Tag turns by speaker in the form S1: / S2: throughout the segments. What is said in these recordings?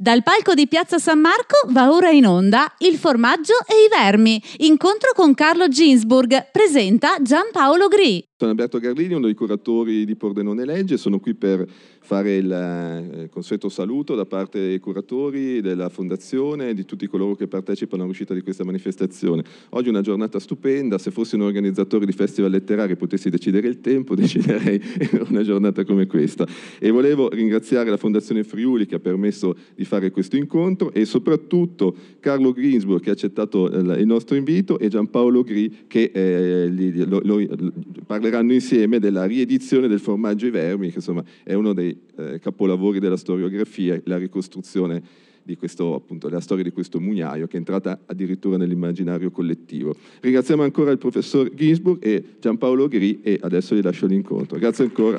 S1: Dal palco di Piazza San Marco va ora in onda Il formaggio e i vermi. Incontro con Carlo Ginsburg. Presenta Giampaolo Gri.
S2: Sono Alberto Garlini, uno dei curatori di Pordenone Legge, sono qui per fare il eh, consueto saluto da parte dei curatori, della Fondazione e di tutti coloro che partecipano all'uscita di questa manifestazione. Oggi è una giornata stupenda, se fossi un organizzatore di festival letterari e potessi decidere il tempo, deciderei una giornata come questa. E volevo ringraziare la Fondazione Friuli che ha permesso di fare questo incontro e soprattutto Carlo Greensburg che ha accettato il nostro invito e Giampaolo Gri che eh, lo, lo, parlerà parleranno insieme della riedizione del formaggio I Vermi, che insomma è uno dei eh, capolavori della storiografia, la ricostruzione questo, appunto, della storia di questo mugnaio che è entrata addirittura nell'immaginario collettivo. Ringraziamo ancora il professor Ginsburg e Giampaolo Gri e adesso gli lascio l'incontro. Grazie ancora.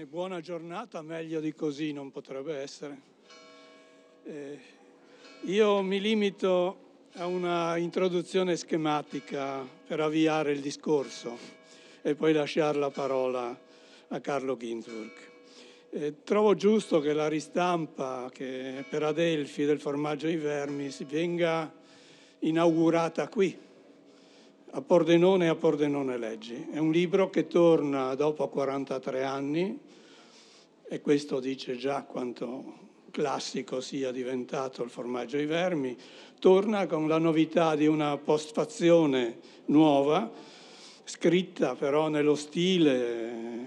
S3: Bene, buona giornata, meglio di così non potrebbe essere. Eh, io mi limito a una introduzione schematica per avviare il discorso e poi lasciare la parola a Carlo Ginsburg. Eh, trovo giusto che la ristampa che per Adelphi del formaggio ai vermi venga inaugurata qui, a Pordenone e a Pordenone Leggi. È un libro che torna dopo 43 anni e questo dice già quanto classico sia diventato il formaggio ai vermi, torna con la novità di una postfazione nuova, scritta però nello stile,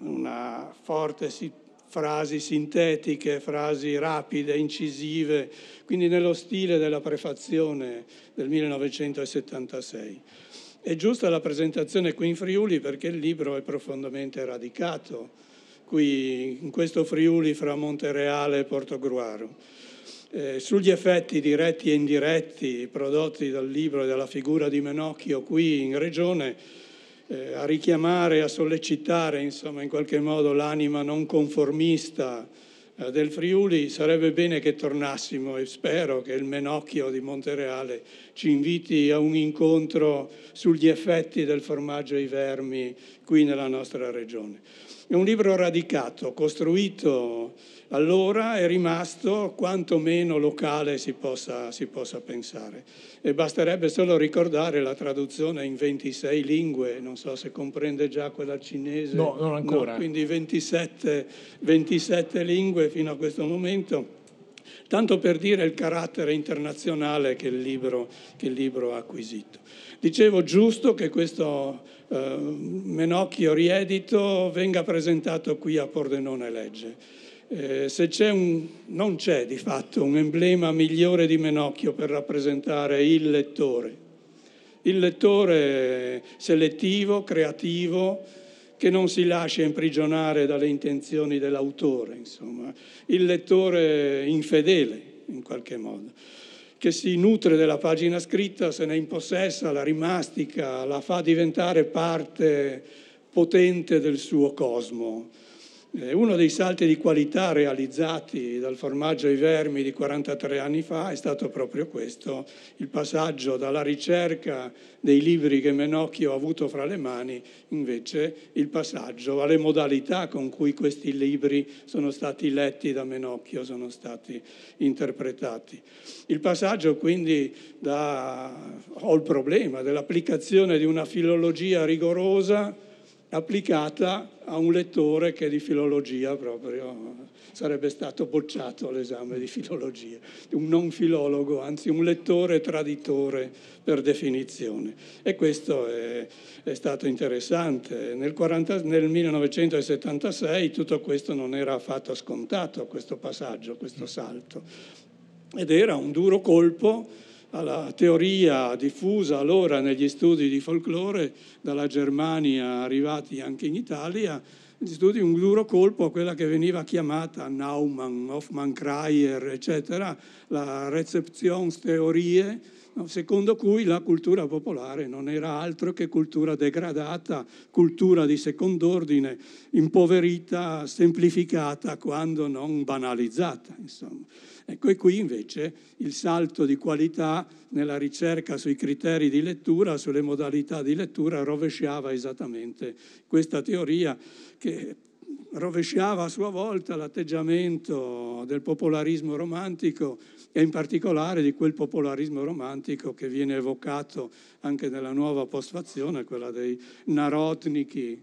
S3: una forte frasi sintetiche, frasi rapide, incisive, quindi nello stile della prefazione del 1976. È giusta la presentazione qui in Friuli perché il libro è profondamente radicato qui in questo Friuli fra Montereale e Portogruaro. Eh, sugli effetti diretti e indiretti prodotti dal libro e dalla figura di Menocchio qui in regione eh, a richiamare, a sollecitare insomma, in qualche modo l'anima non conformista eh, del Friuli, sarebbe bene che tornassimo e spero che il Menocchio di Montereale ci inviti a un incontro sugli effetti del formaggio ai vermi qui nella nostra regione. È un libro radicato, costruito allora è rimasto quanto meno locale si possa, si possa, pensare. E basterebbe solo ricordare la traduzione in 26 lingue, non so se comprende già quella cinese.
S4: No, non ancora.
S3: No, quindi 27, 27 lingue fino a questo momento tanto per dire il carattere internazionale che il libro, che il libro ha acquisito. Dicevo giusto che questo eh, Menocchio riedito venga presentato qui a Pordenone Legge. Eh, se c'è un, non c'è di fatto un emblema migliore di Menocchio per rappresentare il lettore, il lettore selettivo, creativo, che non si lascia imprigionare dalle intenzioni dell'autore, insomma, il lettore infedele in qualche modo, che si nutre della pagina scritta, se ne impossessa, la rimastica, la fa diventare parte potente del suo cosmo. Eh, uno dei salti di qualità realizzati dal formaggio ai vermi di 43 anni fa è stato proprio questo, il passaggio dalla ricerca dei libri che Menocchio ha avuto fra le mani, invece il passaggio alle modalità con cui questi libri sono stati letti da Menocchio, sono stati interpretati. Il passaggio quindi da, ho il problema dell'applicazione di una filologia rigorosa applicata a un lettore che di filologia proprio sarebbe stato bocciato all'esame di filologia, un non filologo, anzi un lettore traditore per definizione. E questo è, è stato interessante. Nel, 40, nel 1976 tutto questo non era affatto scontato, questo passaggio, questo salto. Ed era un duro colpo alla teoria diffusa allora negli studi di folklore dalla Germania arrivati anche in Italia, gli studi un duro colpo a quella che veniva chiamata Naumann, Hoffmann, Kreyer, eccetera, la Rezeptionstheorie, secondo cui la cultura popolare non era altro che cultura degradata, cultura di second'ordine, impoverita, semplificata, quando non banalizzata. Insomma. Ecco, e qui invece il salto di qualità nella ricerca sui criteri di lettura, sulle modalità di lettura, rovesciava esattamente questa teoria che rovesciava a sua volta l'atteggiamento del popolarismo romantico e in particolare di quel popolarismo romantico che viene evocato anche nella nuova postfazione, quella dei narodniki,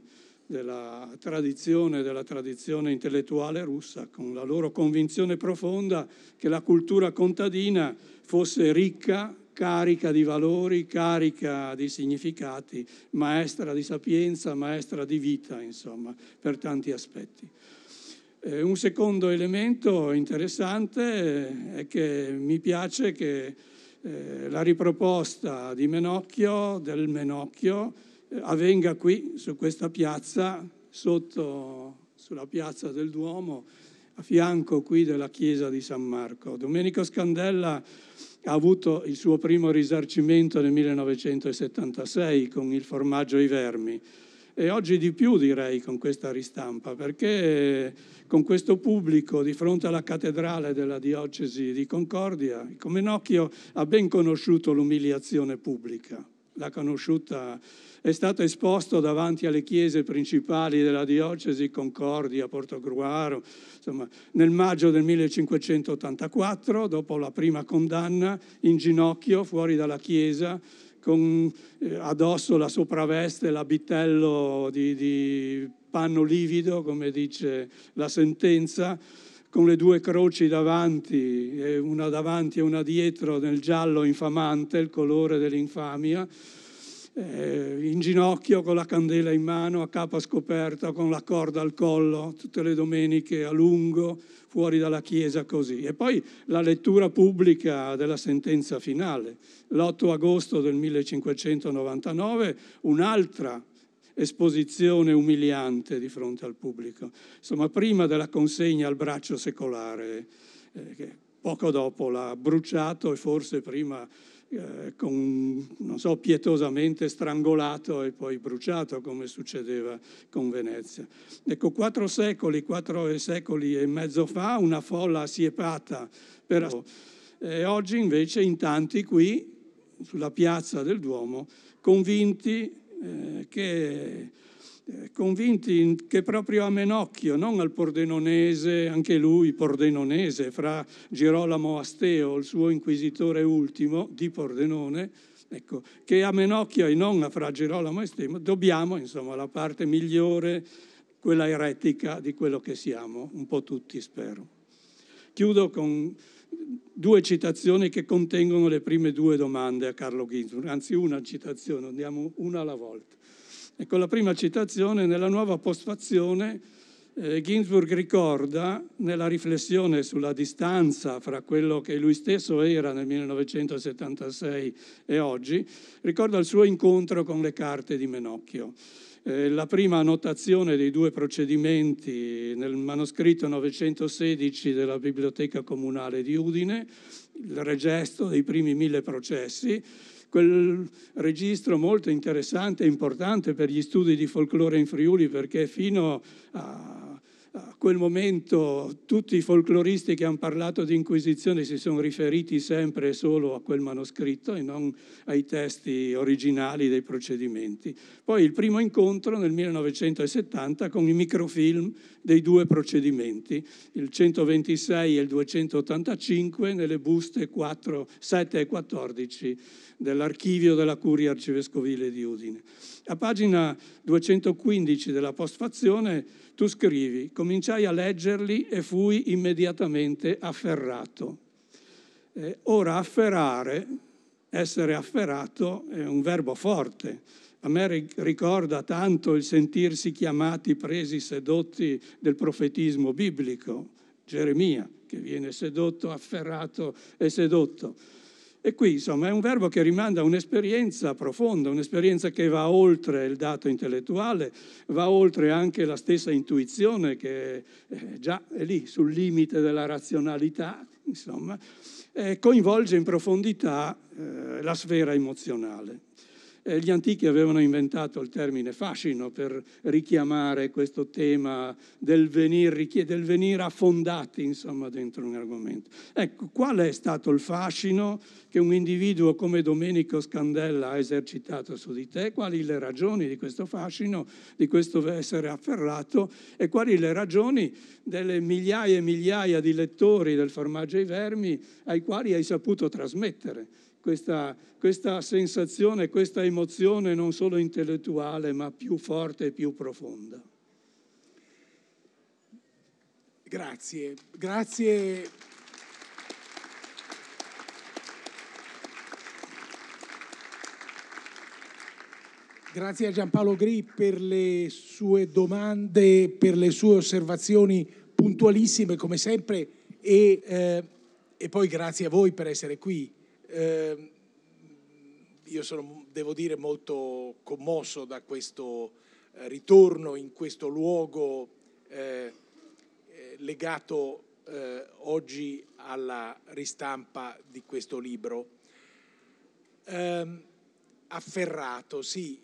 S3: della tradizione, della tradizione intellettuale russa, con la loro convinzione profonda che la cultura contadina fosse ricca, carica di valori, carica di significati, maestra di sapienza, maestra di vita, insomma, per tanti aspetti. Eh, un secondo elemento interessante è che mi piace che eh, la riproposta di Menocchio, del Menocchio, avvenga qui, su questa piazza, sotto, sulla piazza del Duomo, a fianco qui della chiesa di San Marco. Domenico Scandella ha avuto il suo primo risarcimento nel 1976 con il formaggio ai vermi e oggi di più direi con questa ristampa, perché con questo pubblico di fronte alla cattedrale della diocesi di Concordia, Comenocchio ha ben conosciuto l'umiliazione pubblica, l'ha conosciuta è stato esposto davanti alle chiese principali della diocesi, Concordia, Portogruaro, insomma, nel maggio del 1584, dopo la prima condanna, in ginocchio fuori dalla chiesa, con eh, addosso la sopravveste, l'abitello di, di panno livido, come dice la sentenza, con le due croci davanti, una davanti e una dietro nel giallo infamante, il colore dell'infamia eh, in ginocchio con la candela in mano, a capa scoperta, con la corda al collo, tutte le domeniche a lungo, fuori dalla chiesa così. E poi la lettura pubblica della sentenza finale. L'8 agosto del 1599 un'altra esposizione umiliante di fronte al pubblico. Insomma, prima della consegna al braccio secolare, eh, che poco dopo l'ha bruciato e forse prima eh, con, non so, pietosamente strangolato e poi bruciato come succedeva con Venezia. Ecco, quattro secoli, quattro secoli e mezzo fa, una folla assiepata per... E oggi invece in tanti qui, sulla piazza del Duomo, convinti eh, che convinti che proprio a Menocchio, non al Pordenonese, anche lui Pordenonese, fra Girolamo Asteo, il suo inquisitore ultimo di Pordenone, ecco, che a Menocchio e non a fra Girolamo Asteo dobbiamo, insomma, la parte migliore, quella eretica di quello che siamo, un po' tutti spero. Chiudo con due citazioni che contengono le prime due domande a Carlo Ginzburg, anzi una citazione, andiamo una alla volta. Ecco la prima citazione, nella nuova postfazione eh, Ginsburg ricorda nella riflessione sulla distanza fra quello che lui stesso era nel 1976 e oggi, ricorda il suo incontro con le carte di Menocchio. Eh, la prima annotazione dei due procedimenti nel manoscritto 916 della Biblioteca Comunale di Udine, il regesto dei primi mille processi, quel registro molto interessante e importante per gli studi di folklore in Friuli perché fino a quel momento tutti i folcloristi che hanno parlato di Inquisizione si sono riferiti sempre e solo a quel manoscritto e non ai testi originali dei procedimenti. Poi il primo incontro nel 1970 con i microfilm dei due procedimenti, il 126 e il 285 nelle buste 4, 7 e 14 dell'archivio della Curia Arcivescovile di Udine. A pagina 215 della postfazione tu scrivi, cominciai a leggerli e fui immediatamente afferrato. Eh, ora afferrare, essere afferrato, è un verbo forte. A me ricorda tanto il sentirsi chiamati, presi, sedotti del profetismo biblico, Geremia, che viene sedotto, afferrato e sedotto. E qui insomma è un verbo che rimanda a un'esperienza profonda, un'esperienza che va oltre il dato intellettuale, va oltre anche la stessa intuizione che già è lì sul limite della razionalità, insomma, eh, coinvolge in profondità eh, la sfera emozionale. Eh, gli antichi avevano inventato il termine fascino per richiamare questo tema del venire, del venire affondati insomma, dentro un argomento. Ecco, qual è stato il fascino che un individuo come Domenico Scandella ha esercitato su di te? Quali le ragioni di questo fascino, di questo essere afferrato e quali le ragioni delle migliaia e migliaia di lettori del formaggio ai vermi ai quali hai saputo trasmettere? Questa, questa sensazione, questa emozione non solo intellettuale, ma più forte e più profonda.
S4: Grazie, grazie. Grazie a Giampaolo Gri per le sue domande, per le sue osservazioni puntualissime come sempre e, eh, e poi grazie a voi per essere qui. Eh, io sono, devo dire, molto commosso da questo eh, ritorno in questo luogo eh, eh legato eh, oggi alla ristampa di questo libro. Ehm, afferrato, sì,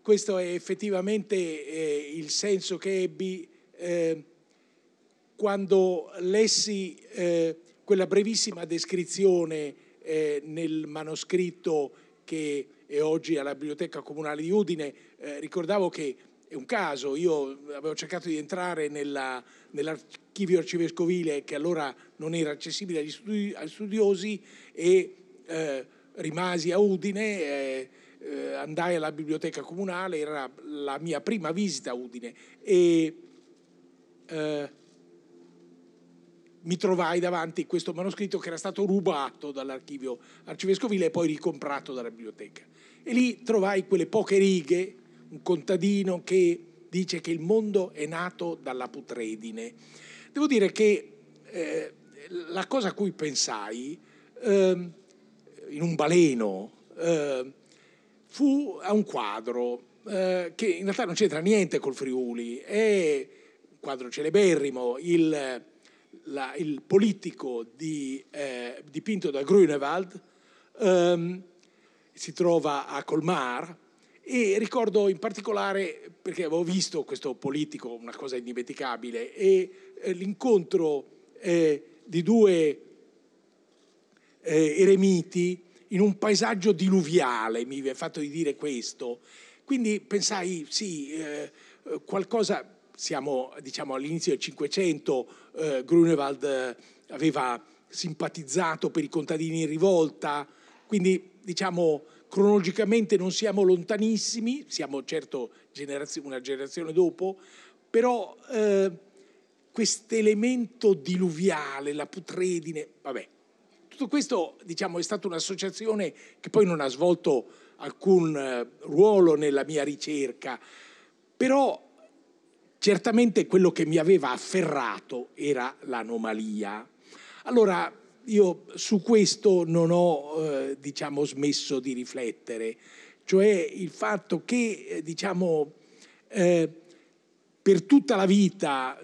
S4: questo è effettivamente il senso che ebbi quando lessi quella brevissima descrizione eh, nel manoscritto che è oggi alla Biblioteca Comunale di Udine, eh, ricordavo che è un caso, io avevo cercato di entrare nella, nell'archivio arcivescovile che allora non era accessibile agli, studi, agli studiosi e eh, rimasi a Udine, eh, eh, andai alla biblioteca comunale, era la mia prima visita a Udine. E eh, mi trovai davanti questo manoscritto che era stato rubato dall'archivio arcivescovile e poi ricomprato dalla biblioteca. E lì trovai quelle poche righe, un contadino che dice che il mondo è nato dalla putredine. Devo dire che eh, la cosa a cui pensai eh, in un baleno eh, fu a un quadro eh, che in realtà non c'entra niente col Friuli, è un quadro celeberrimo, il la, il politico di, eh, dipinto da Grunewald, ehm, si trova a Colmar e ricordo in particolare, perché avevo visto questo politico, una cosa indimenticabile, e eh, l'incontro eh, di due eh, eremiti in un paesaggio diluviale, mi è fatto di dire questo. Quindi pensai, sì, eh, qualcosa siamo diciamo, all'inizio del Cinquecento, eh, Grunewald eh, aveva simpatizzato per i contadini in rivolta, quindi diciamo cronologicamente non siamo lontanissimi, siamo certo generazio, una generazione dopo, però eh, questo elemento diluviale, la putredine, vabbè, tutto questo diciamo, è stata un'associazione che poi non ha svolto alcun eh, ruolo nella mia ricerca, però Certamente quello che mi aveva afferrato era l'anomalia. Allora io su questo non ho eh, diciamo, smesso di riflettere, cioè il fatto che eh, diciamo, eh, per tutta la vita,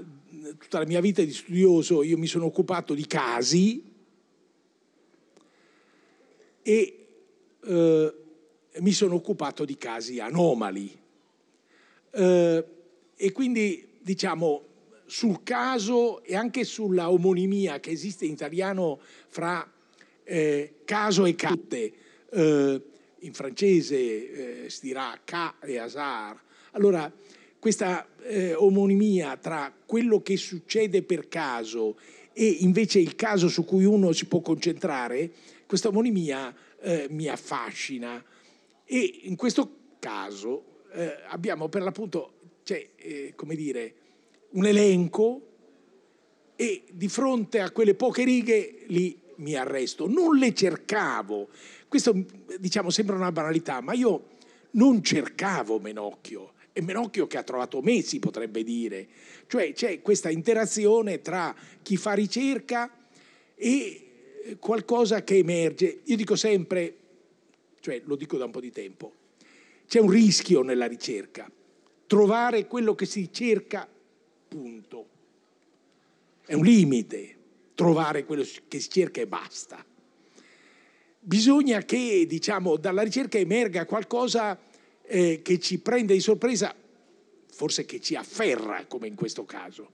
S4: tutta la mia vita di studioso, io mi sono occupato di casi e eh, mi sono occupato di casi anomali. Eh, e quindi diciamo sul caso e anche sulla omonimia che esiste in italiano fra eh, caso e catte, eh, in francese eh, si dirà ca e hasard. Allora, questa eh, omonimia tra quello che succede per caso e invece il caso su cui uno si può concentrare, questa omonimia eh, mi affascina. E in questo caso eh, abbiamo per l'appunto c'è, eh, come dire, un elenco e di fronte a quelle poche righe lì mi arresto. Non le cercavo. Questo, diciamo, sembra una banalità, ma io non cercavo Menocchio. È Menocchio che ha trovato me, si potrebbe dire. Cioè c'è questa interazione tra chi fa ricerca e qualcosa che emerge. Io dico sempre, cioè lo dico da un po' di tempo, c'è un rischio nella ricerca trovare quello che si cerca, punto. È un limite. trovare quello che si cerca e basta. Bisogna che, diciamo, dalla ricerca emerga qualcosa eh, che ci prende di sorpresa, forse che ci afferra, come in questo caso.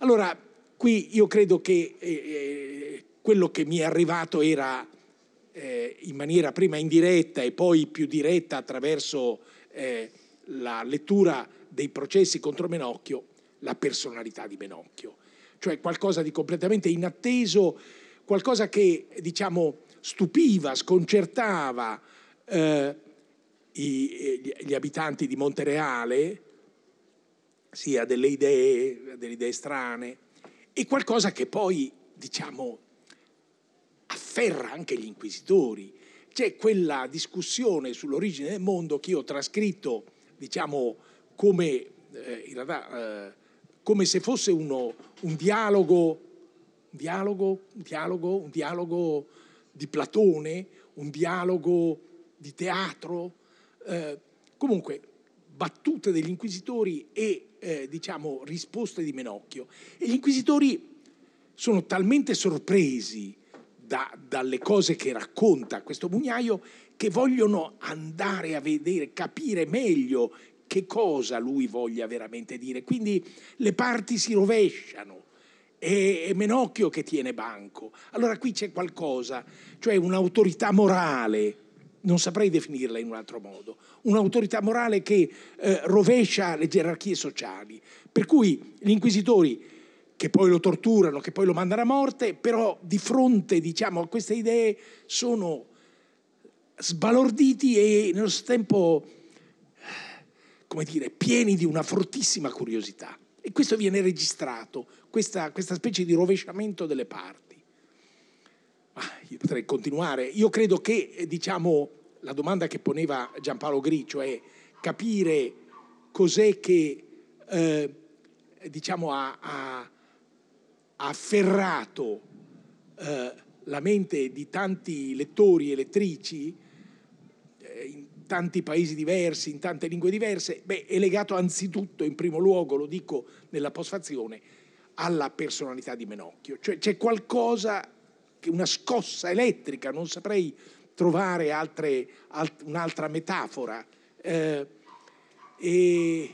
S4: Allora, qui io credo che eh, eh quello che mi è arrivato era eh, in maniera prima indiretta e poi più diretta attraverso eh, la lettura dei processi contro Menocchio, la personalità di Menocchio, cioè qualcosa di completamente inatteso, qualcosa che diciamo stupiva, sconcertava eh, i, gli abitanti di Montereale, sia delle idee, delle idee strane, e qualcosa che poi diciamo afferra anche gli inquisitori. C'è quella discussione sull'origine del mondo che io ho trascritto, diciamo, come, eh, realtà, eh, come se fosse uno, un dialogo, dialogo, dialogo, un dialogo di Platone, un dialogo di teatro, eh, comunque battute degli inquisitori e eh, diciamo risposte di Menocchio. E gli inquisitori sono talmente sorpresi da, dalle cose che racconta questo mugnaio che vogliono andare a vedere, capire meglio che cosa lui voglia veramente dire. Quindi le parti si rovesciano. È Menocchio che tiene banco. Allora qui c'è qualcosa, cioè un'autorità morale, non saprei definirla in un altro modo, un'autorità morale che eh, rovescia le gerarchie sociali. Per cui gli inquisitori che poi lo torturano, che poi lo mandano a morte, però di fronte diciamo, a queste idee sono sbalorditi e nello stesso tempo, come dire, pieni di una fortissima curiosità. E questo viene registrato, questa, questa specie di rovesciamento delle parti. Ah, io potrei continuare. Io credo che, diciamo, la domanda che poneva Giampaolo Gri, cioè capire cos'è che, eh, diciamo, ha, ha afferrato eh, la mente di tanti lettori e lettrici eh, tanti paesi diversi, in tante lingue diverse, beh, è legato anzitutto, in primo luogo, lo dico nella postfazione, alla personalità di Menocchio. Cioè c'è qualcosa, una scossa elettrica, non saprei trovare altre, alt, un'altra metafora. Eh, e,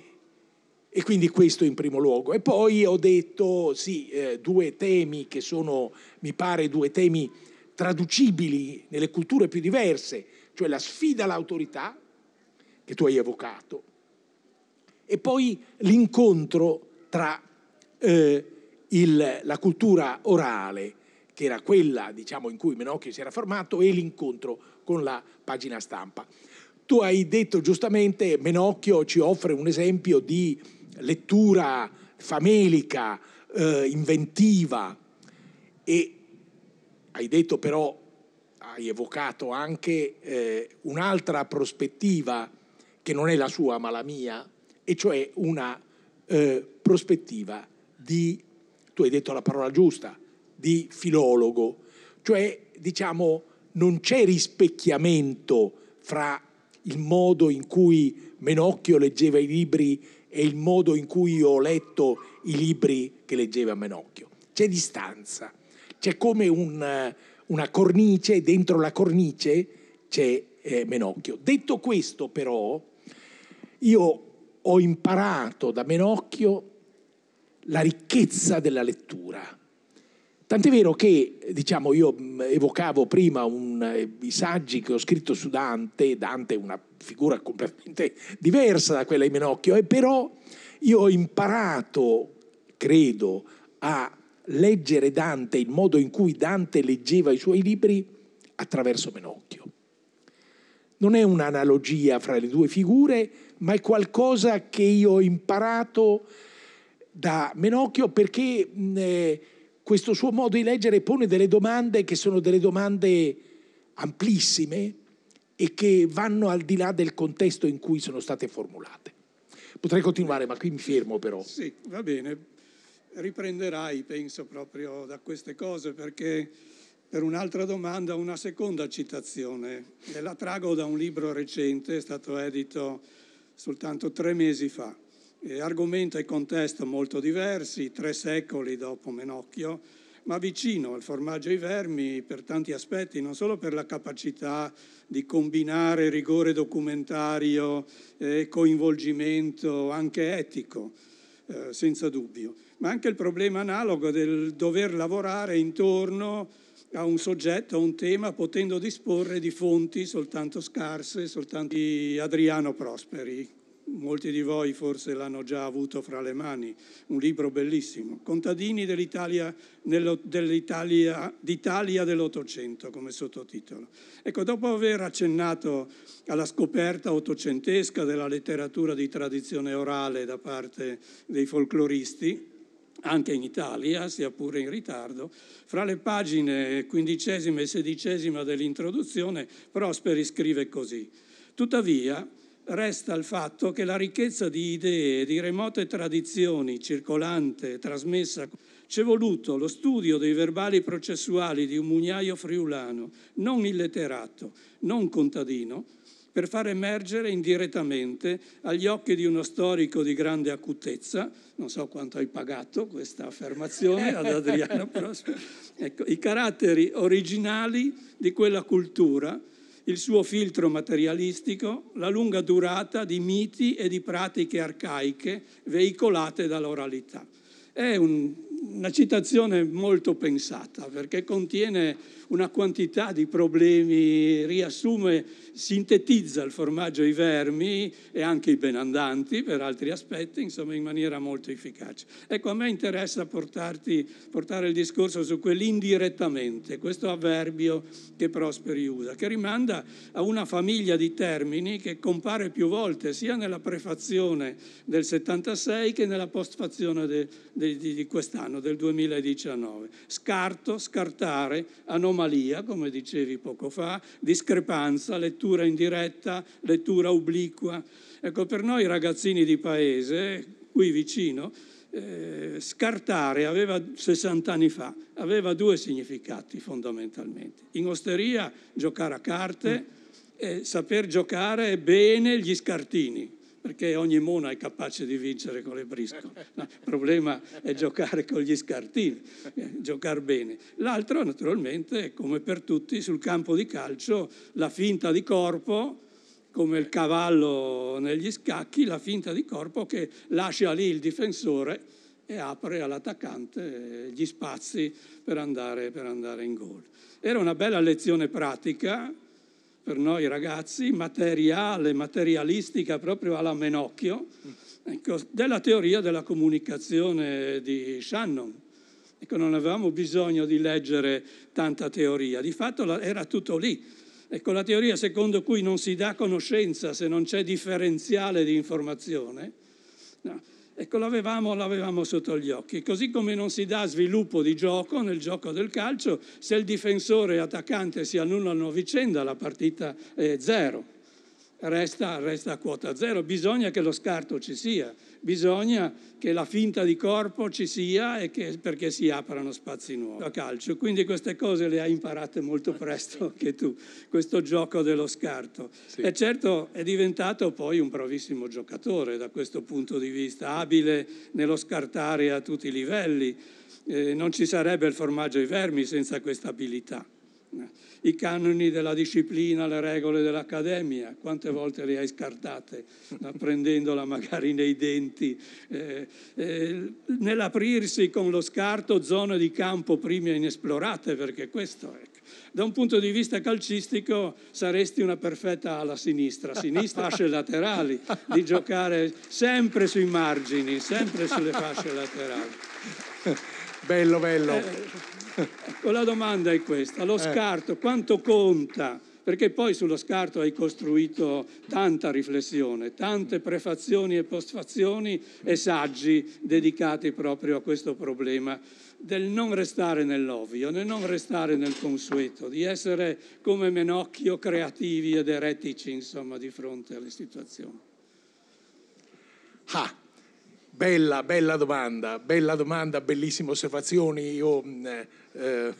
S4: e quindi questo in primo luogo. E poi ho detto, sì, eh, due temi che sono, mi pare, due temi traducibili nelle culture più diverse, cioè la sfida all'autorità, che tu hai evocato, e poi l'incontro tra eh, il, la cultura orale, che era quella diciamo, in cui Menocchio si era formato, e l'incontro con la pagina stampa. Tu hai detto giustamente, Menocchio ci offre un esempio di lettura famelica, eh, inventiva e hai detto però, hai evocato anche eh, un'altra prospettiva che non è la sua ma la mia, e cioè una eh, prospettiva di, tu hai detto la parola giusta, di filologo, cioè diciamo non c'è rispecchiamento fra il modo in cui Menocchio leggeva i libri e il modo in cui io ho letto i libri che leggeva Menocchio. C'è distanza, c'è come un, una cornice, dentro la cornice c'è eh, Menocchio. Detto questo però, io ho imparato da Menocchio la ricchezza della lettura. Tant'è vero che, diciamo, io evocavo prima un, eh, i saggi che ho scritto su Dante, Dante è una figura completamente diversa da quella di Menocchio, e però io ho imparato, credo, a leggere Dante, il modo in cui Dante leggeva i suoi libri, attraverso Menocchio. Non è un'analogia fra le due figure, ma è qualcosa che io ho imparato da Menocchio perché eh, questo suo modo di leggere pone delle domande che sono delle domande amplissime, e che vanno al di là del contesto in cui sono state formulate. Potrei continuare, ma qui mi fermo però.
S3: Sì, va bene. Riprenderai, penso, proprio da queste cose, perché per un'altra domanda una seconda citazione. E la trago da un libro recente, è stato edito soltanto tre mesi fa. E argomento e contesto molto diversi, tre secoli dopo Menocchio, ma vicino al formaggio ai vermi per tanti aspetti, non solo per la capacità di combinare rigore documentario e coinvolgimento anche etico, eh, senza dubbio, ma anche il problema analogo del dover lavorare intorno a un soggetto, a un tema, potendo disporre di fonti soltanto scarse, soltanto di Adriano Prosperi, molti di voi forse l'hanno già avuto fra le mani, un libro bellissimo, Contadini dell'Italia, d'Italia dell'Ottocento come sottotitolo. Ecco, dopo aver accennato alla scoperta ottocentesca della letteratura di tradizione orale da parte dei folcloristi, anche in Italia, sia pure in ritardo, fra le pagine quindicesima e sedicesima dell'introduzione Prosperi scrive così. Tuttavia, resta il fatto che la ricchezza di idee e di remote tradizioni circolante e trasmessa c'è voluto lo studio dei verbali processuali di un mugnaio friulano, non illetterato, non contadino, per far emergere indirettamente agli occhi di uno storico di grande acutezza, non so quanto hai pagato questa affermazione ad Adriano Prospero, ecco, i caratteri originali di quella cultura il suo filtro materialistico, la lunga durata di miti e di pratiche arcaiche veicolate dall'oralità. È un, una citazione molto pensata perché contiene una quantità di problemi, riassume, sintetizza il formaggio ai vermi e anche i benandanti per altri aspetti, insomma in maniera molto efficace. Ecco, a me interessa portarti, portare il discorso su quell'indirettamente, questo avverbio che Prosperi usa, che rimanda a una famiglia di termini che compare più volte sia nella prefazione del 76 che nella postfazione de, de, di, di quest'anno, del 2019. Scarto, scartare, anomalia anomalia, come dicevi poco fa, discrepanza, lettura indiretta, lettura obliqua. Ecco, per noi ragazzini di paese, qui vicino, eh, scartare aveva 60 anni fa, aveva due significati fondamentalmente. In osteria giocare a carte e saper giocare bene gli scartini perché ogni mona è capace di vincere con le brisco. No, il problema è giocare con gli scartini, eh, giocare bene. L'altro, naturalmente, come per tutti, sul campo di calcio, la finta di corpo, come il cavallo negli scacchi, la finta di corpo che lascia lì il difensore e apre all'attaccante gli spazi per andare, per andare in gol. Era una bella lezione pratica, per noi ragazzi, materiale, materialistica proprio alla Menocchio, ecco, della teoria della comunicazione di Shannon. Ecco, non avevamo bisogno di leggere tanta teoria, di fatto era tutto lì. Ecco, la teoria secondo cui non si dà conoscenza se non c'è differenziale di informazione, no, Ecco, l'avevamo, l'avevamo, sotto gli occhi. Così come non si dà sviluppo di gioco nel gioco del calcio, se il difensore e attaccante si annullano a vicenda, la partita è zero resta, resta a quota zero. Bisogna che lo scarto ci sia, bisogna che la finta di corpo ci sia e che, perché si aprano spazi nuovi a calcio. Quindi queste cose le hai imparate molto presto anche tu, questo gioco dello scarto. Sì. E certo è diventato poi un bravissimo giocatore da questo punto di vista, abile nello scartare a tutti i livelli. Eh, non ci sarebbe il formaggio ai vermi senza questa abilità i canoni della disciplina, le regole dell'accademia, quante volte le hai scartate, prendendola magari nei denti, eh, eh, nell'aprirsi con lo scarto zone di campo prima inesplorate, perché questo è. Da un punto di vista calcistico saresti una perfetta ala sinistra, sinistra fasce laterali, di giocare sempre sui margini, sempre sulle fasce laterali.
S4: Bello, bello.
S3: Eh, Ecco, la domanda è questa, lo eh. scarto quanto conta? Perché poi sullo scarto hai costruito tanta riflessione, tante prefazioni e postfazioni e saggi dedicati proprio a questo problema del non restare nell'ovvio, del non restare nel consueto, di essere come Menocchio creativi ed eretici, insomma, di fronte alle situazioni.
S4: Ah, Bella, bella domanda, bella domanda, bellissime osservazioni. Io mm, eh,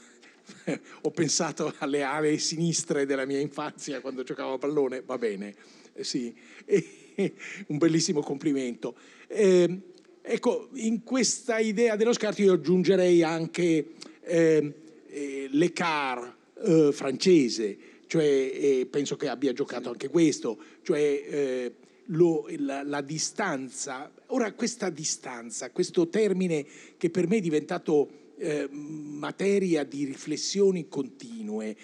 S4: ho pensato alle aree sinistre della mia infanzia quando giocavo a pallone, va bene, eh, sì, e, un bellissimo complimento. Eh, ecco, in questa idea dello scarto io aggiungerei anche eh, eh, Lecard eh, francese, cioè, eh, penso che abbia giocato anche questo, cioè lo, la, la, distanza. Ora questa distanza, questo termine che per me è diventato eh, materia di riflessioni continue,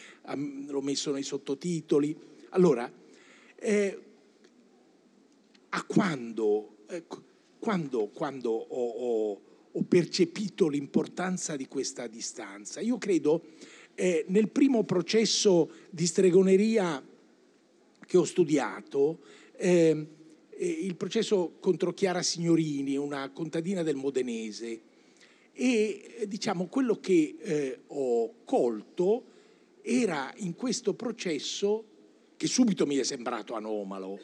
S4: l'ho messo nei sottotitoli. Allora, eh, a quando, eh, quando, quando ho, ho, ho, percepito l'importanza di questa distanza? Io credo eh, nel primo processo di stregoneria che ho studiato, eh, il processo contro Chiara Signorini, una contadina del Modenese, e eh, diciamo quello che eh, ho colto era in questo processo, che subito mi è sembrato anomalo,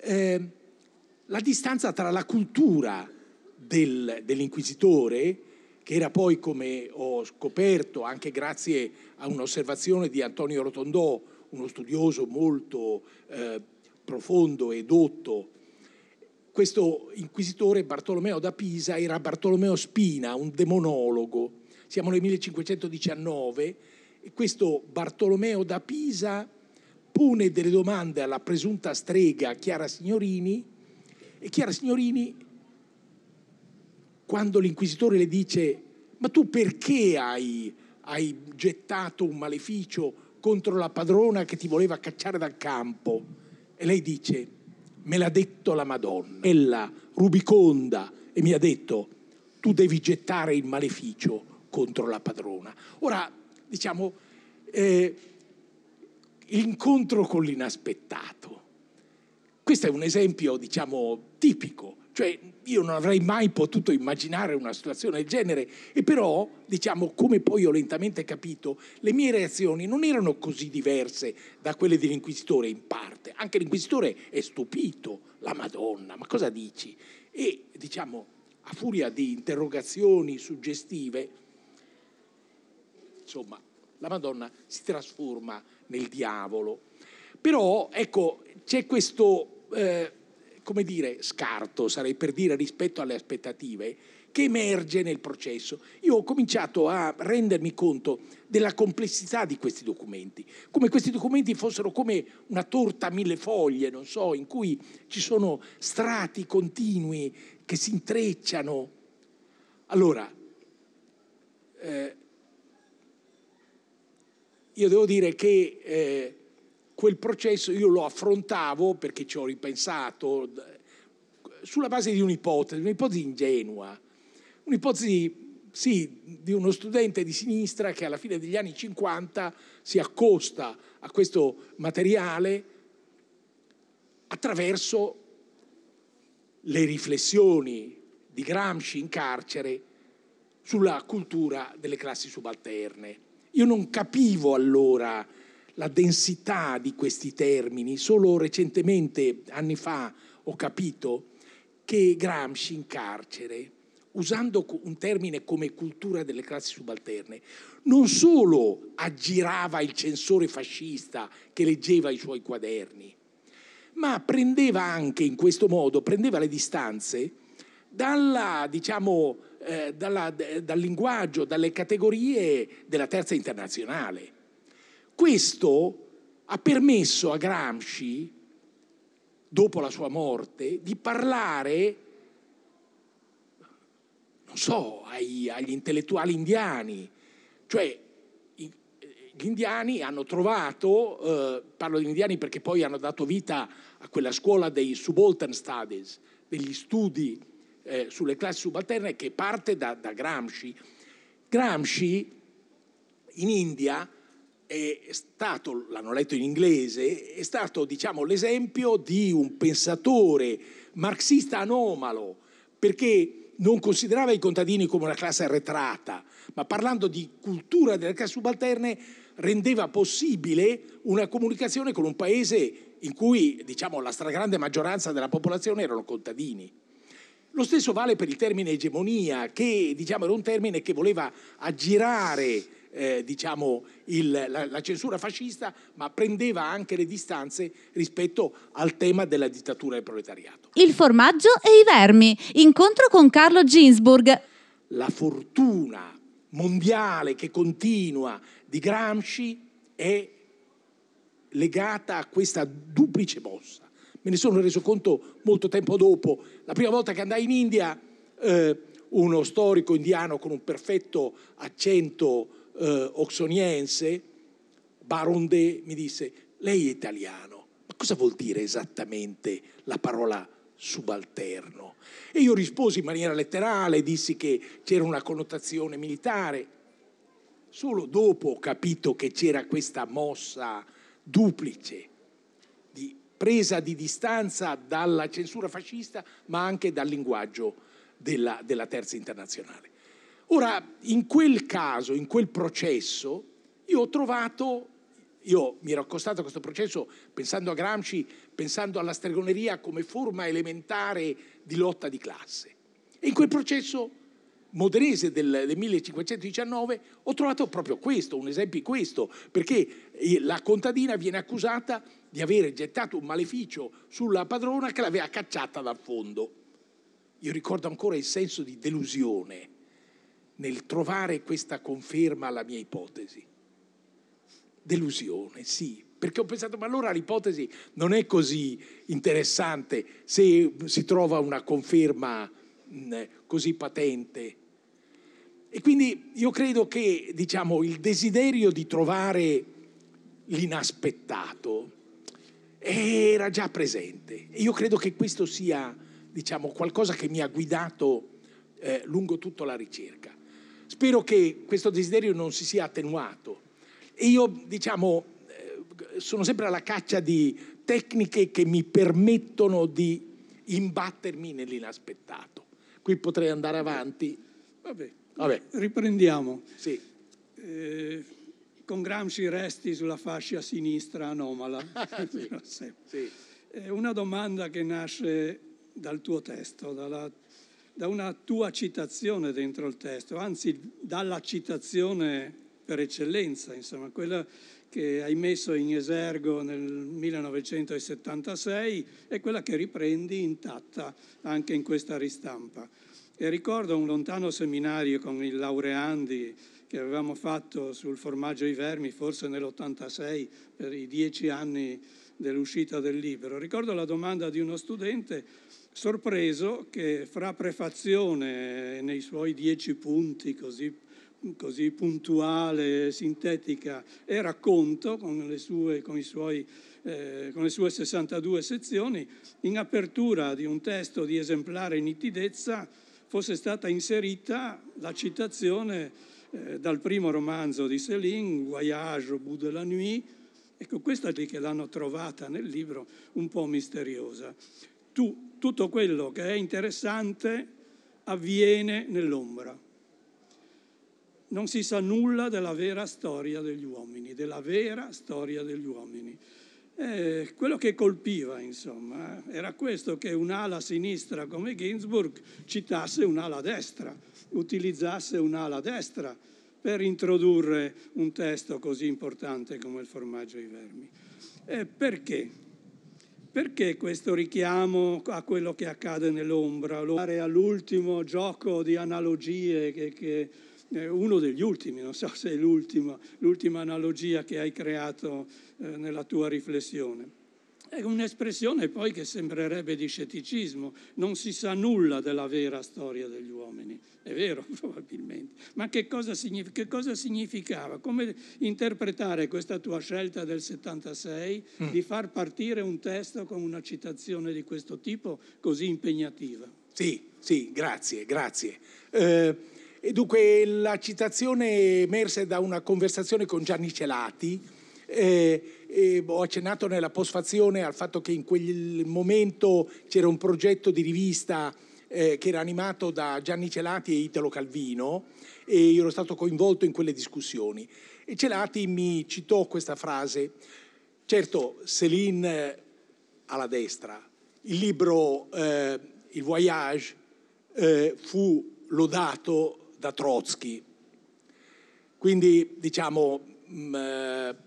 S4: eh, la distanza tra la cultura del, dell'inquisitore, che era poi, come ho scoperto, anche grazie a un'osservazione di Antonio Rotondò, uno studioso molto eh, profondo e dotto questo inquisitore Bartolomeo da Pisa era Bartolomeo Spina, un demonologo. Siamo nel 1519 e questo Bartolomeo da Pisa pone delle domande alla presunta strega Chiara Signorini e Chiara Signorini, quando l'inquisitore le dice ma tu perché hai, hai gettato un maleficio contro la padrona che ti voleva cacciare dal campo? E lei dice me l'ha detto la Madonna, ella rubiconda, e mi ha detto tu devi gettare il maleficio contro la padrona. Ora, diciamo, eh, l'incontro con l'inaspettato. Questo è un esempio, diciamo, tipico cioè io non avrei mai potuto immaginare una situazione del genere e però, diciamo, come poi ho lentamente capito, le mie reazioni non erano così diverse da quelle dell'inquisitore in parte. Anche l'inquisitore è stupito, la Madonna, ma cosa dici? E, diciamo, a furia di interrogazioni suggestive, insomma, la Madonna si trasforma nel diavolo. Però, ecco, c'è questo... Eh, come dire, scarto, sarei per dire, rispetto alle aspettative, che emerge nel processo. Io ho cominciato a rendermi conto della complessità di questi documenti, come questi documenti fossero come una torta a mille foglie, non so, in cui ci sono strati continui che si intrecciano. Allora, eh, io devo dire che eh, quel processo io lo affrontavo perché ci ho ripensato sulla base di un'ipotesi, un'ipotesi ingenua, un'ipotesi sì, di uno studente di sinistra che alla fine degli anni 50 si accosta a questo materiale attraverso le riflessioni di Gramsci in carcere sulla cultura delle classi subalterne. Io non capivo allora la densità di questi termini. Solo recentemente, anni fa, ho capito che Gramsci in carcere, usando un termine come cultura delle classi subalterne, non solo aggirava il censore fascista che leggeva i suoi quaderni, ma prendeva anche in questo modo, prendeva le distanze dalla, diciamo, eh, dalla, dal linguaggio, dalle categorie della terza internazionale. Questo ha permesso a Gramsci, dopo la sua morte, di parlare, non so, ai, agli intellettuali indiani. Cioè, gli indiani hanno trovato, eh, parlo di indiani perché poi hanno dato vita a quella scuola dei subaltern studies, degli studi eh, sulle classi subalterne che parte da, da Gramsci. Gramsci in India è stato, l'hanno letto in inglese, è stato diciamo, l'esempio di un pensatore marxista anomalo, perché non considerava i contadini come una classe arretrata, ma parlando di cultura delle classi subalterne rendeva possibile una comunicazione con un paese in cui diciamo, la stragrande maggioranza della popolazione erano contadini. Lo stesso vale per il termine egemonia, che diciamo, era un termine che voleva aggirare eh, diciamo, il, la, la, censura fascista, ma prendeva anche le distanze rispetto al tema della dittatura del proletariato.
S1: Il formaggio e i vermi. Incontro con Carlo Ginsburg.
S4: La fortuna mondiale che continua di Gramsci è legata a questa duplice mossa. Me ne sono reso conto molto tempo dopo. La prima volta che andai in India, eh, uno storico indiano con un perfetto accento eh, oxoniense, Baronde, mi disse, lei è italiano, ma cosa vuol dire esattamente la parola subalterno? E io risposi in maniera letterale, dissi che c'era una connotazione militare. Solo dopo ho capito che c'era questa mossa duplice di presa di distanza dalla censura fascista, ma anche dal linguaggio della, della terza internazionale. Ora, in quel caso, in quel processo, io ho trovato, io mi ero accostato a questo processo pensando a Gramsci, pensando alla stregoneria come forma elementare di lotta di classe. E in quel processo modenese del, del, 1519 ho trovato proprio questo, un esempio di questo, perché la contadina viene accusata di avere gettato un maleficio sulla padrona che l'aveva cacciata dal fondo. Io ricordo ancora il senso di delusione nel trovare questa conferma alla mia ipotesi. Delusione, sì, perché ho pensato, ma allora l'ipotesi non è così interessante se si trova una conferma così patente. E quindi io credo che diciamo, il desiderio di trovare l'inaspettato era già presente. E io credo che questo sia diciamo, qualcosa che mi ha guidato eh, lungo tutta la ricerca. Spero che questo desiderio non si sia attenuato. E io, diciamo, eh, sono sempre alla caccia di tecniche che mi permettono di imbattermi nell'inaspettato. Qui potrei andare avanti.
S3: Vabbè, Vabbè. riprendiamo.
S4: Sì.
S3: Eh, con Gramsci resti sulla fascia sinistra anomala.
S4: sì. sì.
S3: Una domanda che nasce dal tuo testo, dalla, da una tua citazione dentro il testo, anzi dalla citazione per eccellenza, insomma, quella che hai messo in esergo nel 1976 e quella che riprendi intatta anche in questa ristampa. E ricordo un lontano seminario con i laureandi che avevamo fatto sul formaggio ai vermi, forse nell'86, per i dieci anni dell'uscita del libro. Ricordo la domanda di uno studente sorpreso che fra prefazione nei suoi dieci punti così, così puntuale, sintetica e racconto con le sue, con, suoi, eh, con le sue 62 sezioni, in apertura di un testo di esemplare nitidezza fosse stata inserita la citazione eh, dal primo romanzo di Céline, Voyage au bout de la nuit, ecco questa lì che l'hanno trovata nel libro un po' misteriosa. Tu, tutto quello che è interessante avviene nell'ombra. Non si sa nulla della vera storia degli uomini, della vera storia degli uomini. Eh, quello che colpiva, insomma, era questo che un'ala sinistra come Ginsburg citasse un'ala destra, utilizzasse un'ala destra per introdurre un testo così importante come il formaggio ai vermi. Eh, perché? Perché questo richiamo a quello che accade nell'ombra, all'ultimo gioco di analogie che, che uno degli ultimi, non so se è l'ultima analogia che hai creato eh, nella tua riflessione. È un'espressione poi che sembrerebbe di scetticismo, non si sa nulla della vera storia degli uomini, è vero probabilmente, ma che cosa, signific- che cosa significava? Come interpretare questa tua scelta del 76 mm. di far partire un testo con una citazione di questo tipo così impegnativa?
S4: Sì, sì, grazie, grazie. Eh, e dunque la citazione emerse da una conversazione con Gianni Celati, eh, eh, ho accennato nella postfazione al fatto che in quel momento c'era un progetto di rivista eh, che era animato da Gianni Celati e Italo Calvino e io ero stato coinvolto in quelle discussioni. E Celati mi citò questa frase, certo Céline alla destra, il libro eh, Il Voyage eh, fu lodato da Trotsky, quindi diciamo... Mh, mm, eh,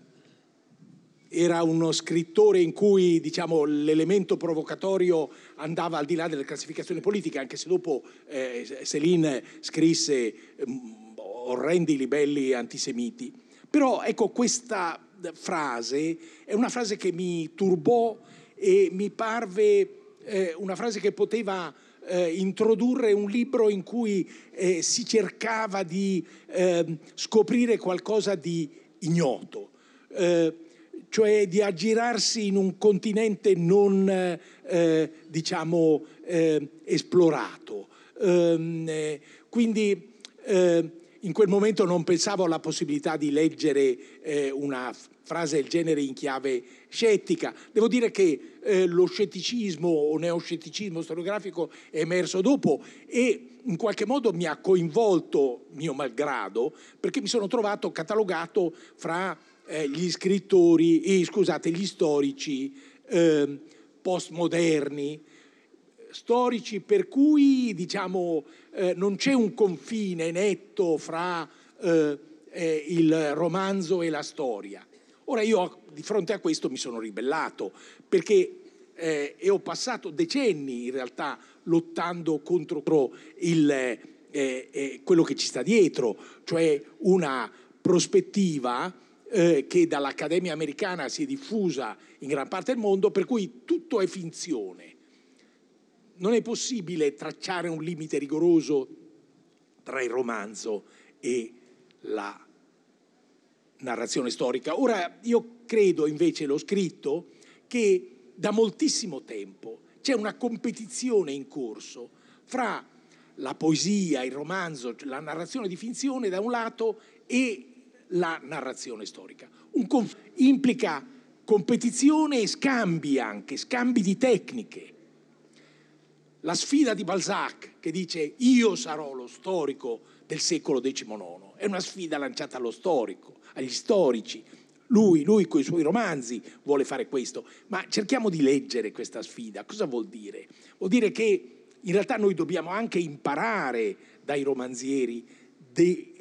S4: era uno scrittore in cui diciamo, l'elemento provocatorio andava al di là delle classificazioni politiche, anche se dopo eh, Céline scrisse mm, orrendi libelli antisemiti. Però ecco questa frase è una frase che mi turbò e mi parve eh, una frase che poteva eh, introdurre un libro in cui eh, si cercava di ehm, scoprire qualcosa di ignoto, eh, cioè di aggirarsi in un continente non eh, diciamo eh, esplorato. Ehm, quindi in quel momento non pensavo alla possibilità di leggere una frase del genere in chiave scettica. Devo dire che eh, lo scetticismo o neoscetticismo storiografico è emerso dopo e in qualche modo mi ha coinvolto, mio malgrado, perché mi sono trovato catalogato fra eh, gli scrittori, eh, scusate, gli storici ehm, postmoderni, storici per cui diciamo, eh, non c'è un confine netto fra eh, eh, il romanzo e la storia. Ora io di fronte a questo mi sono ribellato perché eh, e ho passato decenni in realtà lottando contro il, eh, eh, quello che ci sta dietro, cioè una prospettiva eh, che dall'Accademia americana si è diffusa in gran parte del mondo, per cui tutto è finzione. Non è possibile tracciare un limite rigoroso tra il romanzo e la narrazione storica. Ora, io credo invece, l'ho scritto, che da moltissimo tempo c'è una competizione in corso fra la poesia, il romanzo, la narrazione di finzione da un lato e la narrazione storica. Un conf- implica competizione e scambi anche, scambi di tecniche. La sfida di Balzac che dice io sarò lo storico del secolo XIX è una sfida lanciata allo storico, agli storici, lui, lui con i suoi romanzi vuole fare questo, ma cerchiamo di leggere questa sfida. Cosa vuol dire? Vuol dire che in realtà noi dobbiamo anche imparare dai romanzieri de,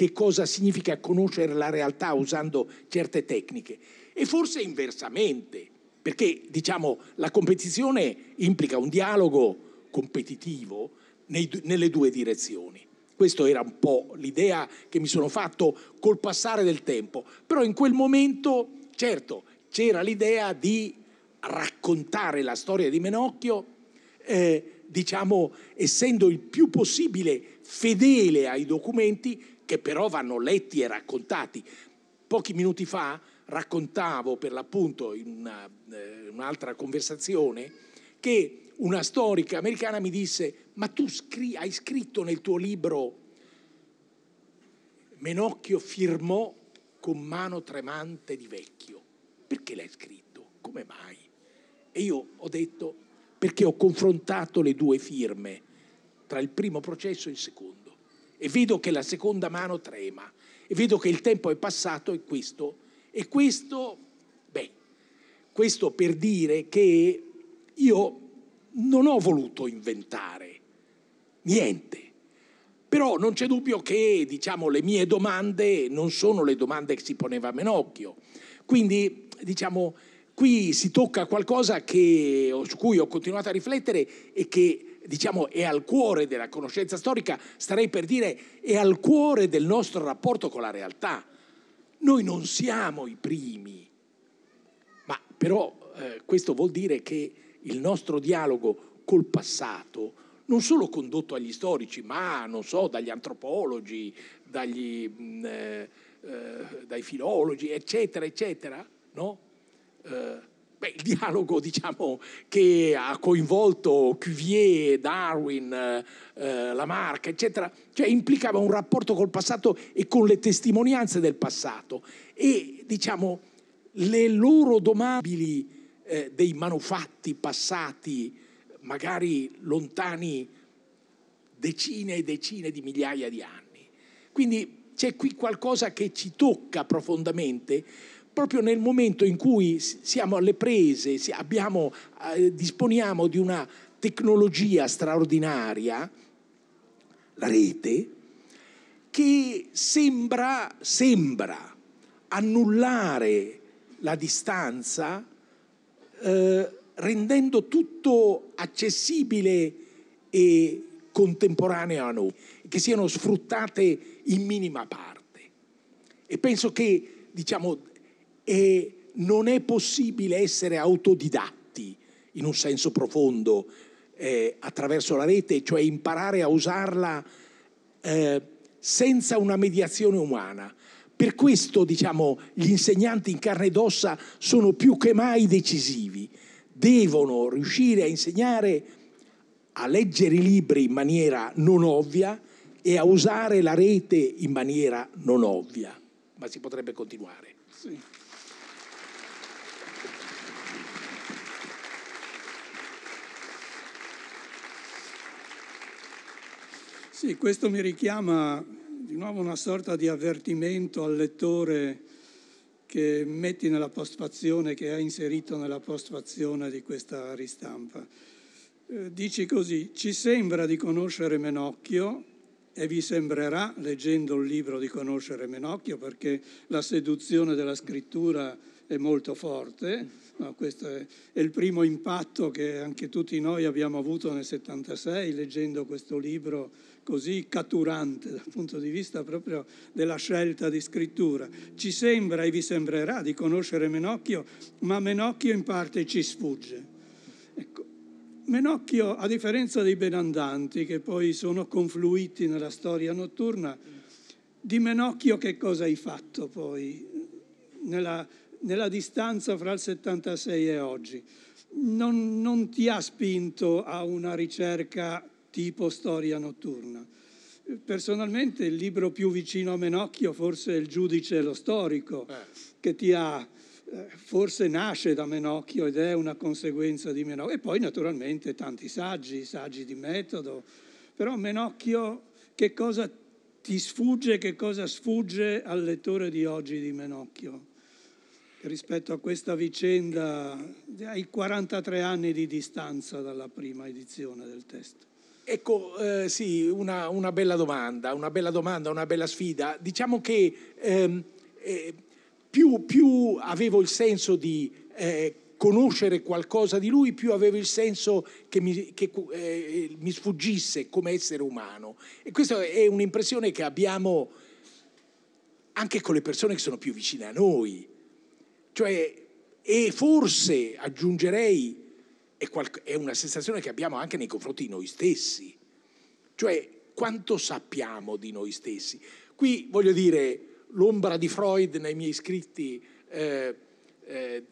S4: che cosa significa conoscere la realtà usando certe tecniche. E forse inversamente, perché diciamo la competizione implica un dialogo competitivo nei, nelle due direzioni. Questa era un po' l'idea che mi sono fatto col passare del tempo. Però in quel momento, certo, c'era l'idea di raccontare la storia di Menocchio, eh, diciamo, essendo il più possibile fedele ai documenti che però vanno letti e raccontati. Pochi minuti fa raccontavo per l'appunto in una, eh, un'altra conversazione che una storica americana mi disse, ma tu scri- hai scritto nel tuo libro, Menocchio firmò con mano tremante di vecchio. Perché l'hai scritto? Come mai? E io ho detto, perché ho confrontato le due firme tra il primo processo e il secondo e vedo che la seconda mano trema e vedo che il tempo è passato e questo, e questo, beh, questo per dire che io non ho voluto inventare niente. Però non c'è dubbio che diciamo, le mie domande non sono le domande che si poneva Menocchio. Quindi diciamo, qui si tocca qualcosa che, su cui ho continuato a riflettere e che diciamo, è al cuore della conoscenza storica, starei per dire è al cuore del nostro rapporto con la realtà. Noi non siamo i primi, ma però eh, questo vuol dire che il nostro dialogo col passato, non solo condotto agli storici, ma non so, dagli antropologi, dagli, mh, mm, eh, eh, dai filologi, eccetera, eccetera, no? Eh, beh, il dialogo diciamo, che ha coinvolto Cuvier, Darwin, eh, Lamarck, eccetera, cioè implicava un rapporto col passato e con le testimonianze del passato e diciamo le loro domabili eh, dei manufatti passati, magari lontani decine e decine di migliaia di anni. Quindi c'è qui qualcosa che ci tocca profondamente proprio nel momento in cui siamo alle prese, abbiamo, eh, disponiamo di una tecnologia straordinaria, la rete, che sembra, sembra annullare la distanza eh, rendendo tutto accessibile e contemporaneo a noi. che siano sfruttate in minima parte. E penso che, diciamo, è, non è possibile essere autodidatti in un senso profondo eh, attraverso la rete, cioè imparare a usarla eh, senza una mediazione umana. Per questo, diciamo, gli insegnanti in carne ed ossa sono più che mai decisivi. Devono riuscire a insegnare a leggere i libri in maniera non ovvia e a usare la rete in maniera non ovvia. Ma si potrebbe continuare. Sì.
S3: Sì, questo mi richiama di nuovo una sorta di avvertimento al lettore che metti nella postfazione, che ha inserito nella postfazione di questa ristampa. Eh, dici così, ci sembra di conoscere Menocchio e vi sembrerà, leggendo il libro, di conoscere Menocchio, perché la seduzione della scrittura è molto forte. No, questo è, è, il primo impatto che anche tutti noi abbiamo avuto nel 76 leggendo questo libro così catturante dal punto di vista proprio della scelta di scrittura. Ci sembra e vi sembrerà di conoscere Menocchio, ma Menocchio in parte ci sfugge. Ecco, Menocchio, a differenza dei benandanti che poi sono confluiti nella storia notturna, di Menocchio che cosa hai fatto poi nella, nella distanza fra il 76 e oggi? Non, non ti ha spinto a una ricerca tipo storia notturna. Personalmente il libro più vicino a Menocchio forse è Il giudice e lo storico, eh. che ti ha, eh, forse nasce da Menocchio ed è una conseguenza di Menocchio. E poi naturalmente tanti saggi, saggi di metodo. Però Menocchio, che cosa ti sfugge, che cosa sfugge al lettore di oggi di Menocchio? rispetto a questa vicenda ai 43 anni di distanza dalla prima edizione del testo.
S4: Ecco, eh, sì, una, una, bella domanda, una bella domanda, una bella sfida. Diciamo che ehm, eh, più, più, avevo il senso di eh, conoscere qualcosa di lui, più avevo il senso che, mi, che eh, mi sfuggisse come essere umano. E questa è un'impressione che abbiamo anche con le persone che sono più vicine a noi. Cioè, e forse aggiungerei è, una sensazione che abbiamo anche nei confronti di noi stessi. Cioè, quanto sappiamo di noi stessi? Qui voglio dire, l'ombra di Freud nei miei scritti, eh, eh,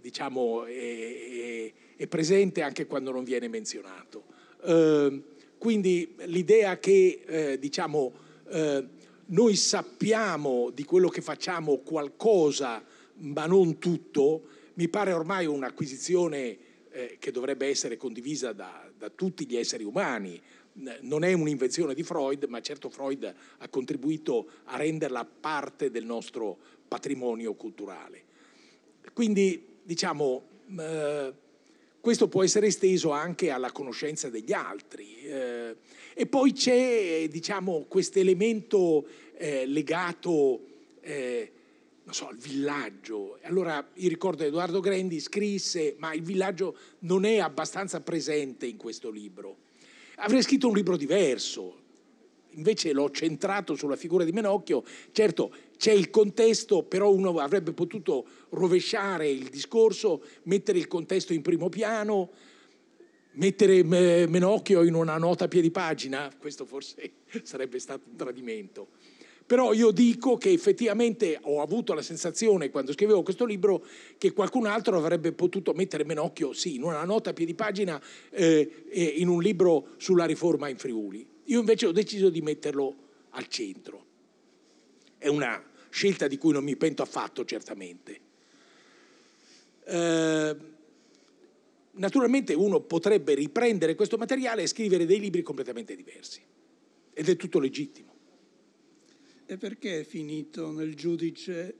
S4: diciamo, è, è, è, presente anche quando non viene menzionato. Eh, quindi l'idea che, eh, diciamo, eh, noi sappiamo di quello che facciamo qualcosa, ma non tutto, mi pare ormai un'acquisizione eh, che dovrebbe essere condivisa da, da tutti gli esseri umani. Non è un'invenzione di Freud, ma certo Freud ha contribuito a renderla parte del nostro patrimonio culturale. Quindi, diciamo, eh, questo può essere esteso anche alla conoscenza degli altri. Eh, e poi c'è, diciamo, questo elemento eh, legato eh, non so, il villaggio. Allora io ricordo Edoardo Grendi scrisse, ma il villaggio non è abbastanza presente in questo libro. Avrei scritto un libro diverso, invece l'ho centrato sulla figura di Menocchio. Certo, c'è il contesto, però uno avrebbe potuto rovesciare il discorso, mettere il contesto in primo piano, mettere Menocchio in una nota a piedi pagina, questo forse sarebbe stato un tradimento. Però io dico che effettivamente ho avuto la sensazione quando scrivevo questo libro che qualcun altro avrebbe potuto mettere Menocchio, sì, in una nota a piedi pagina, eh, in un libro sulla riforma in Friuli. Io invece ho deciso di metterlo al centro. È una scelta di cui non mi pento affatto, certamente. Eh, naturalmente uno potrebbe riprendere questo materiale e scrivere dei libri completamente diversi. Ed è tutto legittimo.
S3: E perché è finito nel giudice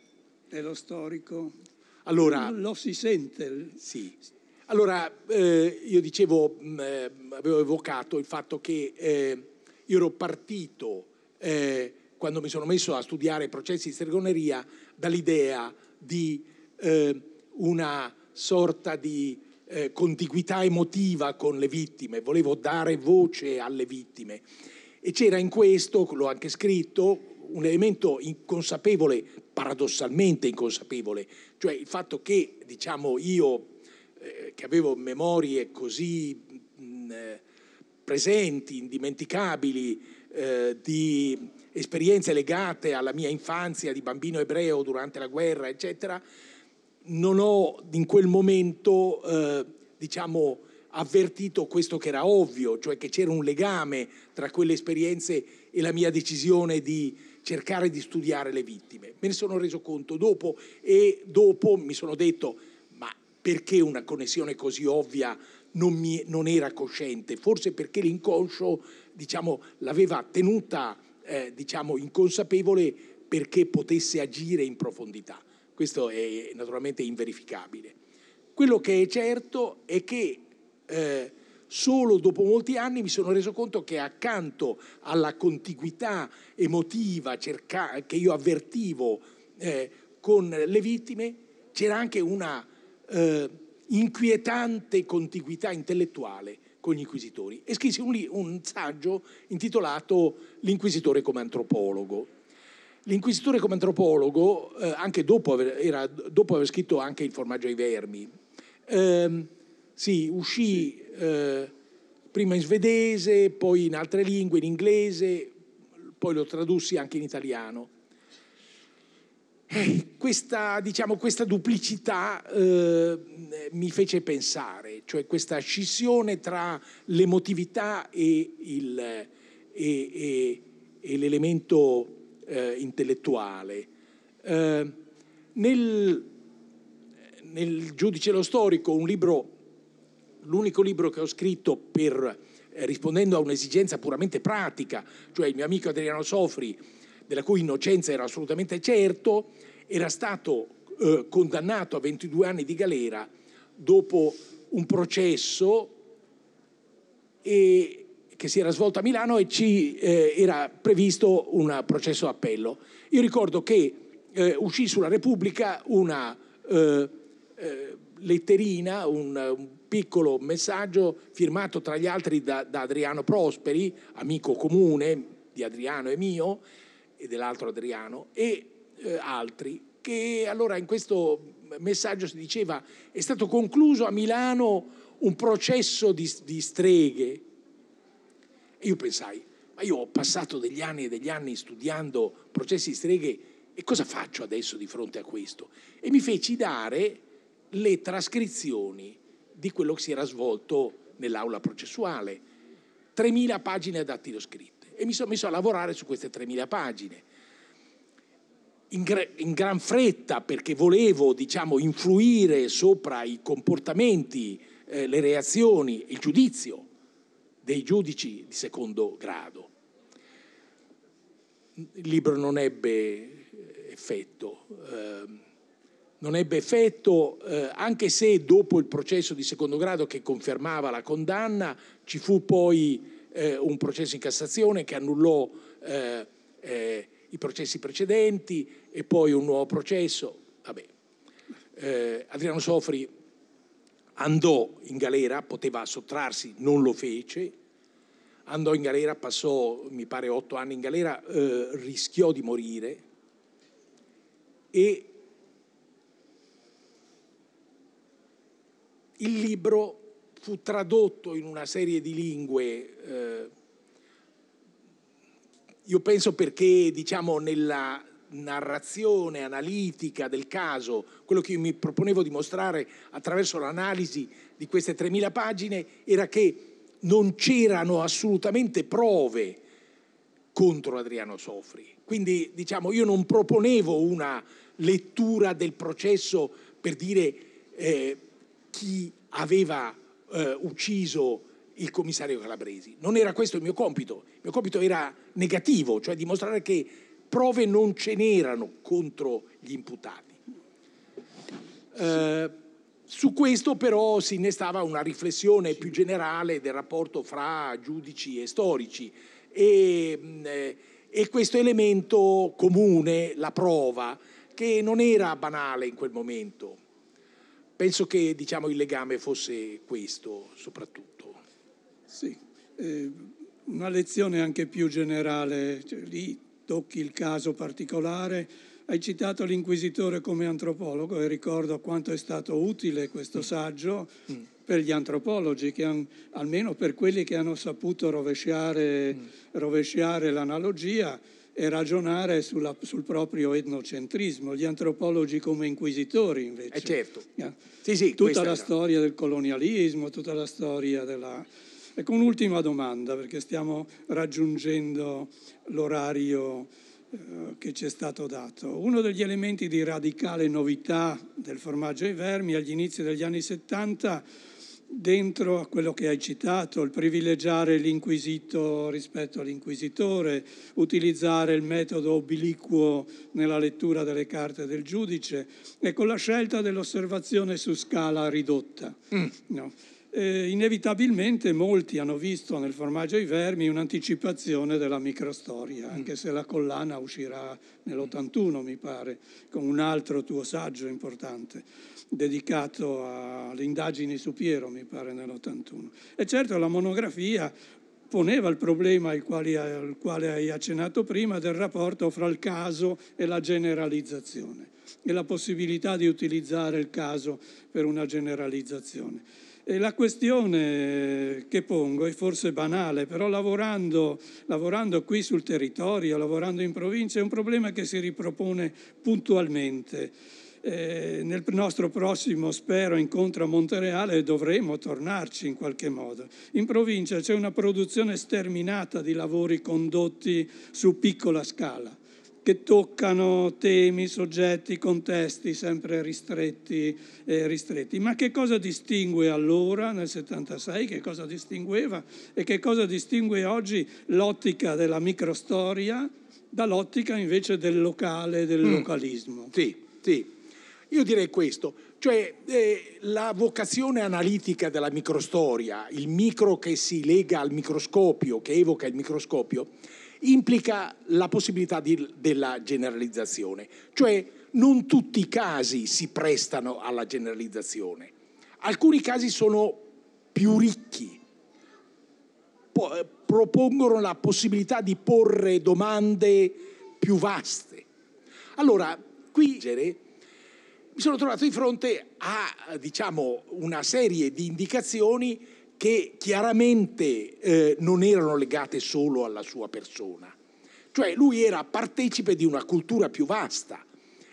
S3: e lo storico?
S4: Allora,
S3: lo si sente.
S4: Sì. Allora, eh, io dicevo, mh, mm, eh, avevo evocato il fatto che eh, io ero partito, eh, quando mi sono messo a studiare i processi di stregoneria, dall'idea di eh, una sorta di eh, contiguità emotiva con le vittime, volevo dare voce alle vittime E c'era in questo, l'ho anche scritto, un elemento inconsapevole, paradossalmente inconsapevole, cioè il fatto che, diciamo, io eh, che avevo memorie così mh, eh, presenti, indimenticabili, eh, di esperienze legate alla mia infanzia di bambino ebreo durante la guerra, eccetera, non ho in quel momento, eh, diciamo, avvertito questo che era ovvio, cioè che c'era un legame tra quelle esperienze e la mia decisione di cercare di studiare le vittime. Me ne sono reso conto dopo e dopo mi sono detto ma perché una connessione così ovvia non, mi, non era cosciente? Forse perché l'inconscio diciamo, l'aveva tenuta eh, diciamo, inconsapevole perché potesse agire in profondità. Questo è naturalmente inverificabile. Quello che è certo è che eh, solo dopo molti anni mi sono reso conto che accanto alla contiguità emotiva cerca- che io avvertivo eh, con le vittime c'era anche una eh, inquietante contiguità intellettuale con gli inquisitori. E scrissi un, un saggio intitolato L'inquisitore come antropologo. L'inquisitore come antropologo, eh, anche dopo aver, era, dopo aver, scritto anche Il formaggio ai vermi, ehm, sì, uscì eh, prima in svedese, poi in altre lingue, in inglese, poi lo tradussi anche in italiano. Eh, questa, diciamo, questa duplicità eh, mi fece pensare, cioè questa scissione tra l'emotività e, il, e, e, e l'elemento eh, intellettuale. Nel, nel Giudice lo storico, un libro l'unico libro che ho scritto per, eh, rispondendo a un'esigenza puramente pratica, cioè il mio amico Adriano Sofri, della cui innocenza era assolutamente certo, era stato eh, condannato a 22 anni di galera dopo un processo e, che si era svolto a Milano e ci eh, era previsto un processo appello. Io ricordo che eh, uscì sulla Repubblica una eh, eh, letterina, un, un piccolo messaggio firmato tra gli altri da, da Adriano Prosperi, amico comune di Adriano e mio, e dell'altro Adriano, e eh, altri, che allora in questo messaggio si diceva è stato concluso a Milano un processo di, di streghe. E io pensai, ma io ho passato degli anni e degli anni studiando processi di streghe e cosa faccio adesso di fronte a questo? E mi feci dare le trascrizioni di quello che si era svolto nell'aula processuale. 3.000 pagine a dattiloscritte e mi sono messo a lavorare su queste 3.000 pagine. In, in, gran fretta perché volevo diciamo, influire sopra i comportamenti, eh, le reazioni, il giudizio dei giudici di secondo grado. Il libro non ebbe effetto. Eh, non ebbe effetto, eh, anche se dopo il processo di secondo grado che confermava la condanna ci fu poi eh, un processo in Cassazione che annullò eh, eh i processi precedenti e poi un nuovo processo. Eh, Adriano Sofri andò in galera, poteva sottrarsi, non lo fece, andò in galera, passò mi pare otto anni in galera, eh, rischiò di morire e Il libro fu tradotto in una serie di lingue, eh, io penso perché diciamo nella narrazione analitica del caso, quello che io mi proponevo di mostrare attraverso l'analisi di queste 3.000 pagine era che non c'erano assolutamente prove contro Adriano Sofri. Quindi diciamo io non proponevo una lettura del processo per dire eh, chi aveva eh, ucciso il commissario Calabresi. Non era questo il mio compito, il mio compito era negativo, cioè dimostrare che prove non ce n'erano contro gli imputati. Eh, su questo però si innestava una riflessione più generale del rapporto fra giudici e storici e, eh, e questo elemento comune, la prova, che non era banale in quel momento, Penso che diciamo, il legame fosse questo soprattutto.
S3: Sì, eh, una lezione anche più generale, cioè, lì tocchi il caso particolare. Hai citato l'inquisitore come antropologo e ricordo quanto è stato utile questo saggio mm. per gli antropologi, han, almeno per quelli che hanno saputo rovesciare, mm. rovesciare l'analogia e ragionare sulla, sul proprio etnocentrismo, gli antropologi come inquisitori invece.
S4: Eh certo.
S3: Yeah.
S4: Sì, sì,
S3: tutta la storia del colonialismo, tutta la storia della... Ecco un'ultima domanda perché stiamo raggiungendo l'orario eh, che ci è stato dato. Uno degli elementi di radicale novità del formaggio ai vermi agli inizi degli anni 70 dentro a quello che hai citato, il privilegiare l'inquisito rispetto all'inquisitore, utilizzare il metodo obliquo nella lettura delle carte del giudice e con la scelta dell'osservazione su scala ridotta. Mm. No. Eh, inevitabilmente molti hanno visto nel formaggio ai vermi un'anticipazione della microstoria, mm. anche se la collana uscirà nell'81, mi pare, con un altro tuo saggio importante dedicato alle indagini su Piero, mi pare, nell'81. E certo la monografia poneva il problema al quale, al quale hai accennato prima del rapporto fra il caso e la generalizzazione e la possibilità di utilizzare il caso per una generalizzazione. E la questione che pongo è forse banale, però lavorando, lavorando, qui sul territorio, lavorando in provincia, è un problema che si ripropone puntualmente eh, nel nostro prossimo, spero, incontro a Montereale dovremo tornarci in qualche modo. In provincia c'è una produzione sterminata di lavori condotti su piccola scala che toccano temi, soggetti, contesti sempre ristretti, eh, ristretti. Ma che cosa distingue allora, nel 76, che cosa distingueva e che cosa distingue oggi l'ottica della microstoria dall'ottica invece del locale, del mm. localismo?
S4: Sì, sì. Io direi questo, cioè eh, la vocazione analitica della microstoria, il micro che si lega al microscopio, che evoca il microscopio, implica la possibilità di, della generalizzazione, cioè non tutti i casi si prestano alla generalizzazione, alcuni casi sono più ricchi, po- eh, propongono la possibilità di porre domande più vaste. Allora, qui mi sono trovato di fronte a diciamo, una serie di indicazioni che chiaramente eh, non erano legate solo alla sua persona. Cioè lui era partecipe di una cultura più vasta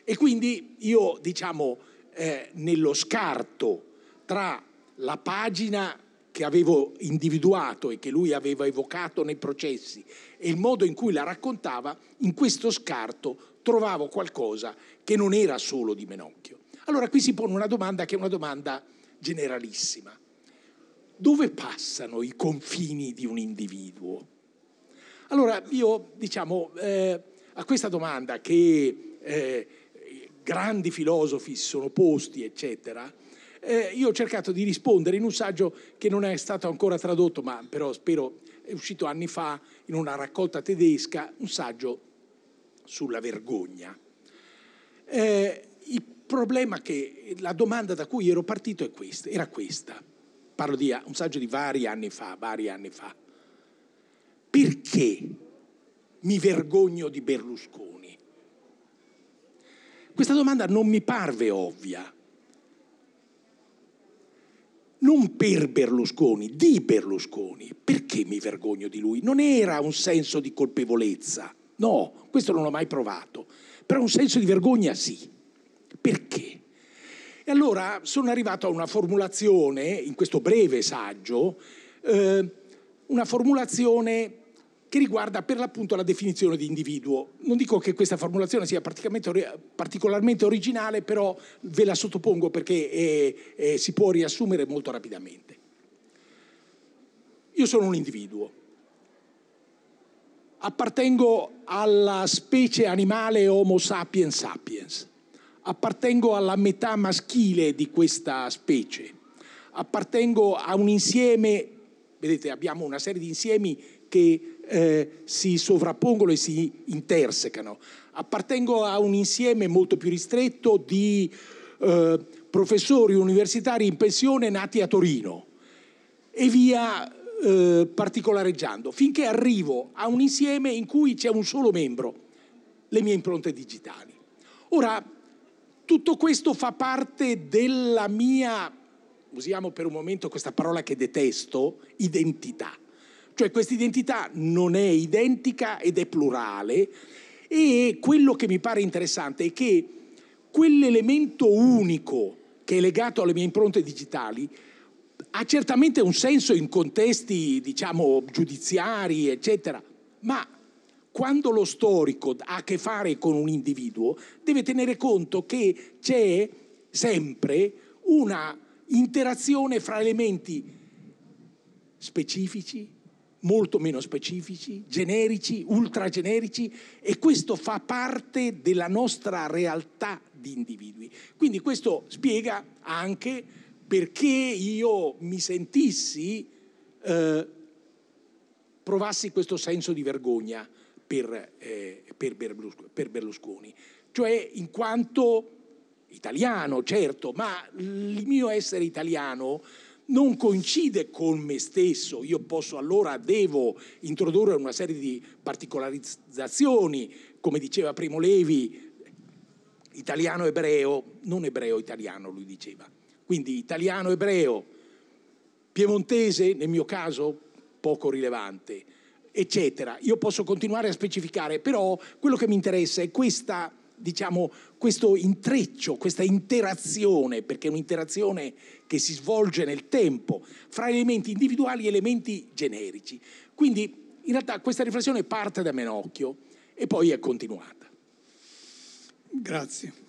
S4: e quindi io, diciamo, eh, nello scarto tra la pagina che avevo individuato e che lui aveva evocato nei processi e il modo in cui la raccontava, in questo scarto trovavo qualcosa che non era solo di Menocchio. Allora qui si pone una domanda che è una domanda generalissima. Dove passano i confini di un individuo? Allora io diciamo eh, a questa domanda che eh, grandi filosofi si sono posti, eccetera, eh, io ho cercato di rispondere in un saggio che non è stato ancora tradotto, ma però spero è uscito anni fa in una raccolta tedesca, un saggio sulla vergogna. Eh, il problema che la domanda da cui ero partito questa, era questa. Parlo di un saggio di vari anni fa, vari anni fa. Perché mi vergogno di Berlusconi? Questa domanda non mi parve ovvia. Non per Berlusconi, di Berlusconi. Perché mi vergogno di lui? Non era un senso di colpevolezza No, questo non l'ho mai provato. Però un senso di vergogna sì. Perché? E allora sono arrivato a una formulazione, in questo breve saggio, eh, una formulazione che riguarda per l'appunto la definizione di individuo. Non dico che questa formulazione sia particolarmente originale, però ve la sottopongo perché è, è, si può riassumere molto rapidamente. Io sono un individuo, appartengo alla specie animale Homo sapiens sapiens, appartengo alla metà maschile di questa specie, appartengo a un insieme, vedete abbiamo una serie di insiemi che eh, si sovrappongono e si intersecano, appartengo a un insieme molto più ristretto di eh, professori universitari in pensione nati a Torino. E via eh, particolareggiando, finché arrivo a un insieme in cui c'è un solo membro, le mie impronte digitali. Ora, tutto questo fa parte della mia, usiamo per un momento questa parola che detesto, identità. Cioè questa identità non è identica ed è plurale e quello che mi pare interessante è che quell'elemento unico che è legato alle mie impronte digitali ha certamente un senso in contesti, diciamo, giudiziari, eccetera, ma quando lo storico ha a che fare con un individuo, deve tenere conto che c'è sempre una interazione fra elementi specifici, molto meno specifici, generici, ultragenerici e questo fa parte della nostra realtà di individui. Quindi questo spiega anche perché io mi sentissi, eh, provassi questo senso di vergogna per, eh, per, Berlusconi, cioè in quanto italiano, certo, ma il mio essere italiano non coincide con me stesso, io posso allora, devo introdurre una serie di particolarizzazioni, come diceva Primo Levi, italiano-ebreo, non ebreo-italiano lui diceva, quindi italiano-ebreo, piemontese nel mio caso poco rilevante, eccetera. Io posso continuare a specificare, però quello che mi interessa è questa diciamo, questo intreccio, questa interazione, perché è un'interazione che si svolge nel tempo, fra elementi individuali e elementi generici. Quindi in realtà questa riflessione parte da Menocchio e poi è continuata.
S3: Grazie.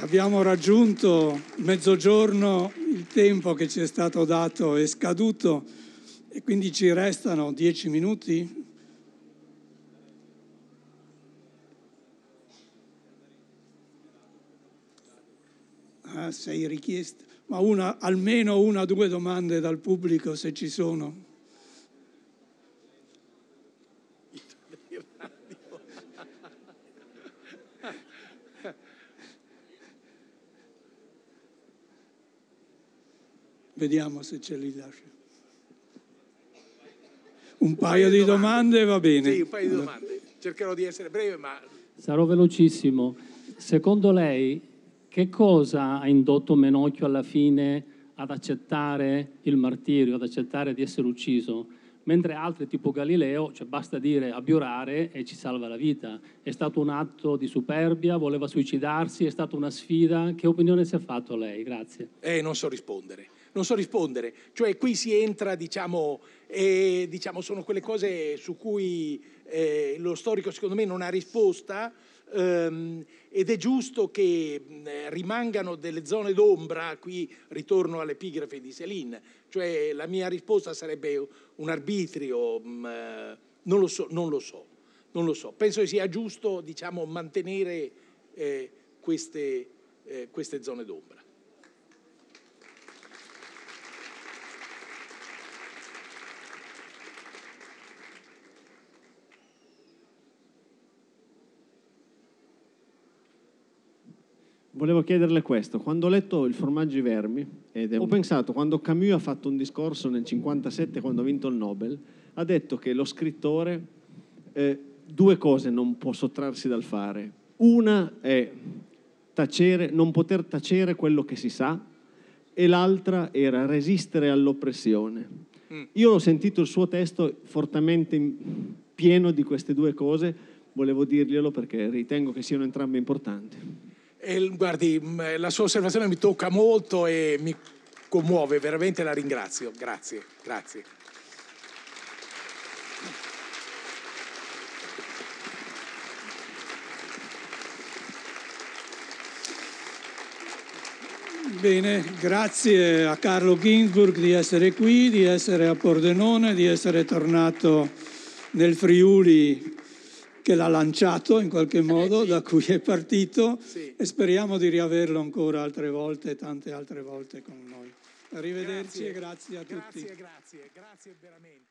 S3: Abbiamo raggiunto mezzogiorno, il tempo che ci è stato dato è scaduto e quindi ci restano dieci minuti. Ah, sei richieste, ma una, almeno una o due domande dal pubblico se ci sono. Vediamo se ce li lascia. Un, paio, di domande. va bene.
S4: Sì, un paio di domande. Cercherò di essere breve, ma...
S5: Sarò velocissimo. Secondo lei, che cosa ha indotto Menocchio alla fine ad accettare il martirio, ad accettare di essere ucciso? Mentre altri, tipo Galileo, cioè basta dire abiurare e ci salva la vita. È stato un atto di superbia, voleva suicidarsi, è stata una sfida. Che opinione si è fatto lei? Grazie.
S4: Eh, non so rispondere non so rispondere. Cioè qui si entra, diciamo, e, diciamo sono quelle cose su cui eh, lo storico secondo me non ha risposta ehm, ed è giusto che eh, rimangano delle zone d'ombra, qui ritorno all'epigrafe di Céline, cioè la mia risposta sarebbe un arbitrio, mh, eh, non lo so, non lo so, non lo so. Penso che sia giusto, diciamo, mantenere eh, queste, eh, queste zone d'ombra.
S6: Volevo chiederle questo, quando ho letto Il formaggio vermi, ed ho pensato, quando Camus ha fatto un discorso nel 1957, quando ha vinto il Nobel, ha detto che lo scrittore eh, due cose non può sottrarsi dal fare. Una è tacere, non poter tacere quello che si sa, e l'altra era resistere all'oppressione. Mm. Io ho sentito il suo testo fortemente pieno di queste due cose, volevo dirglielo perché ritengo che siano entrambe importanti.
S4: E, guardi, la sua osservazione mi tocca molto e mi commuove, veramente la ringrazio. Grazie, grazie.
S3: Bene, grazie a Carlo Ginsburg di essere qui, di essere a Pordenone, di essere tornato nel Friuli che l'ha lanciato in qualche eh, modo, da cui è partito sì. e speriamo di riaverlo ancora altre volte, tante altre volte con noi. Arrivederci grazie. e grazie a
S4: grazie,
S3: tutti.
S4: Grazie, grazie, grazie veramente.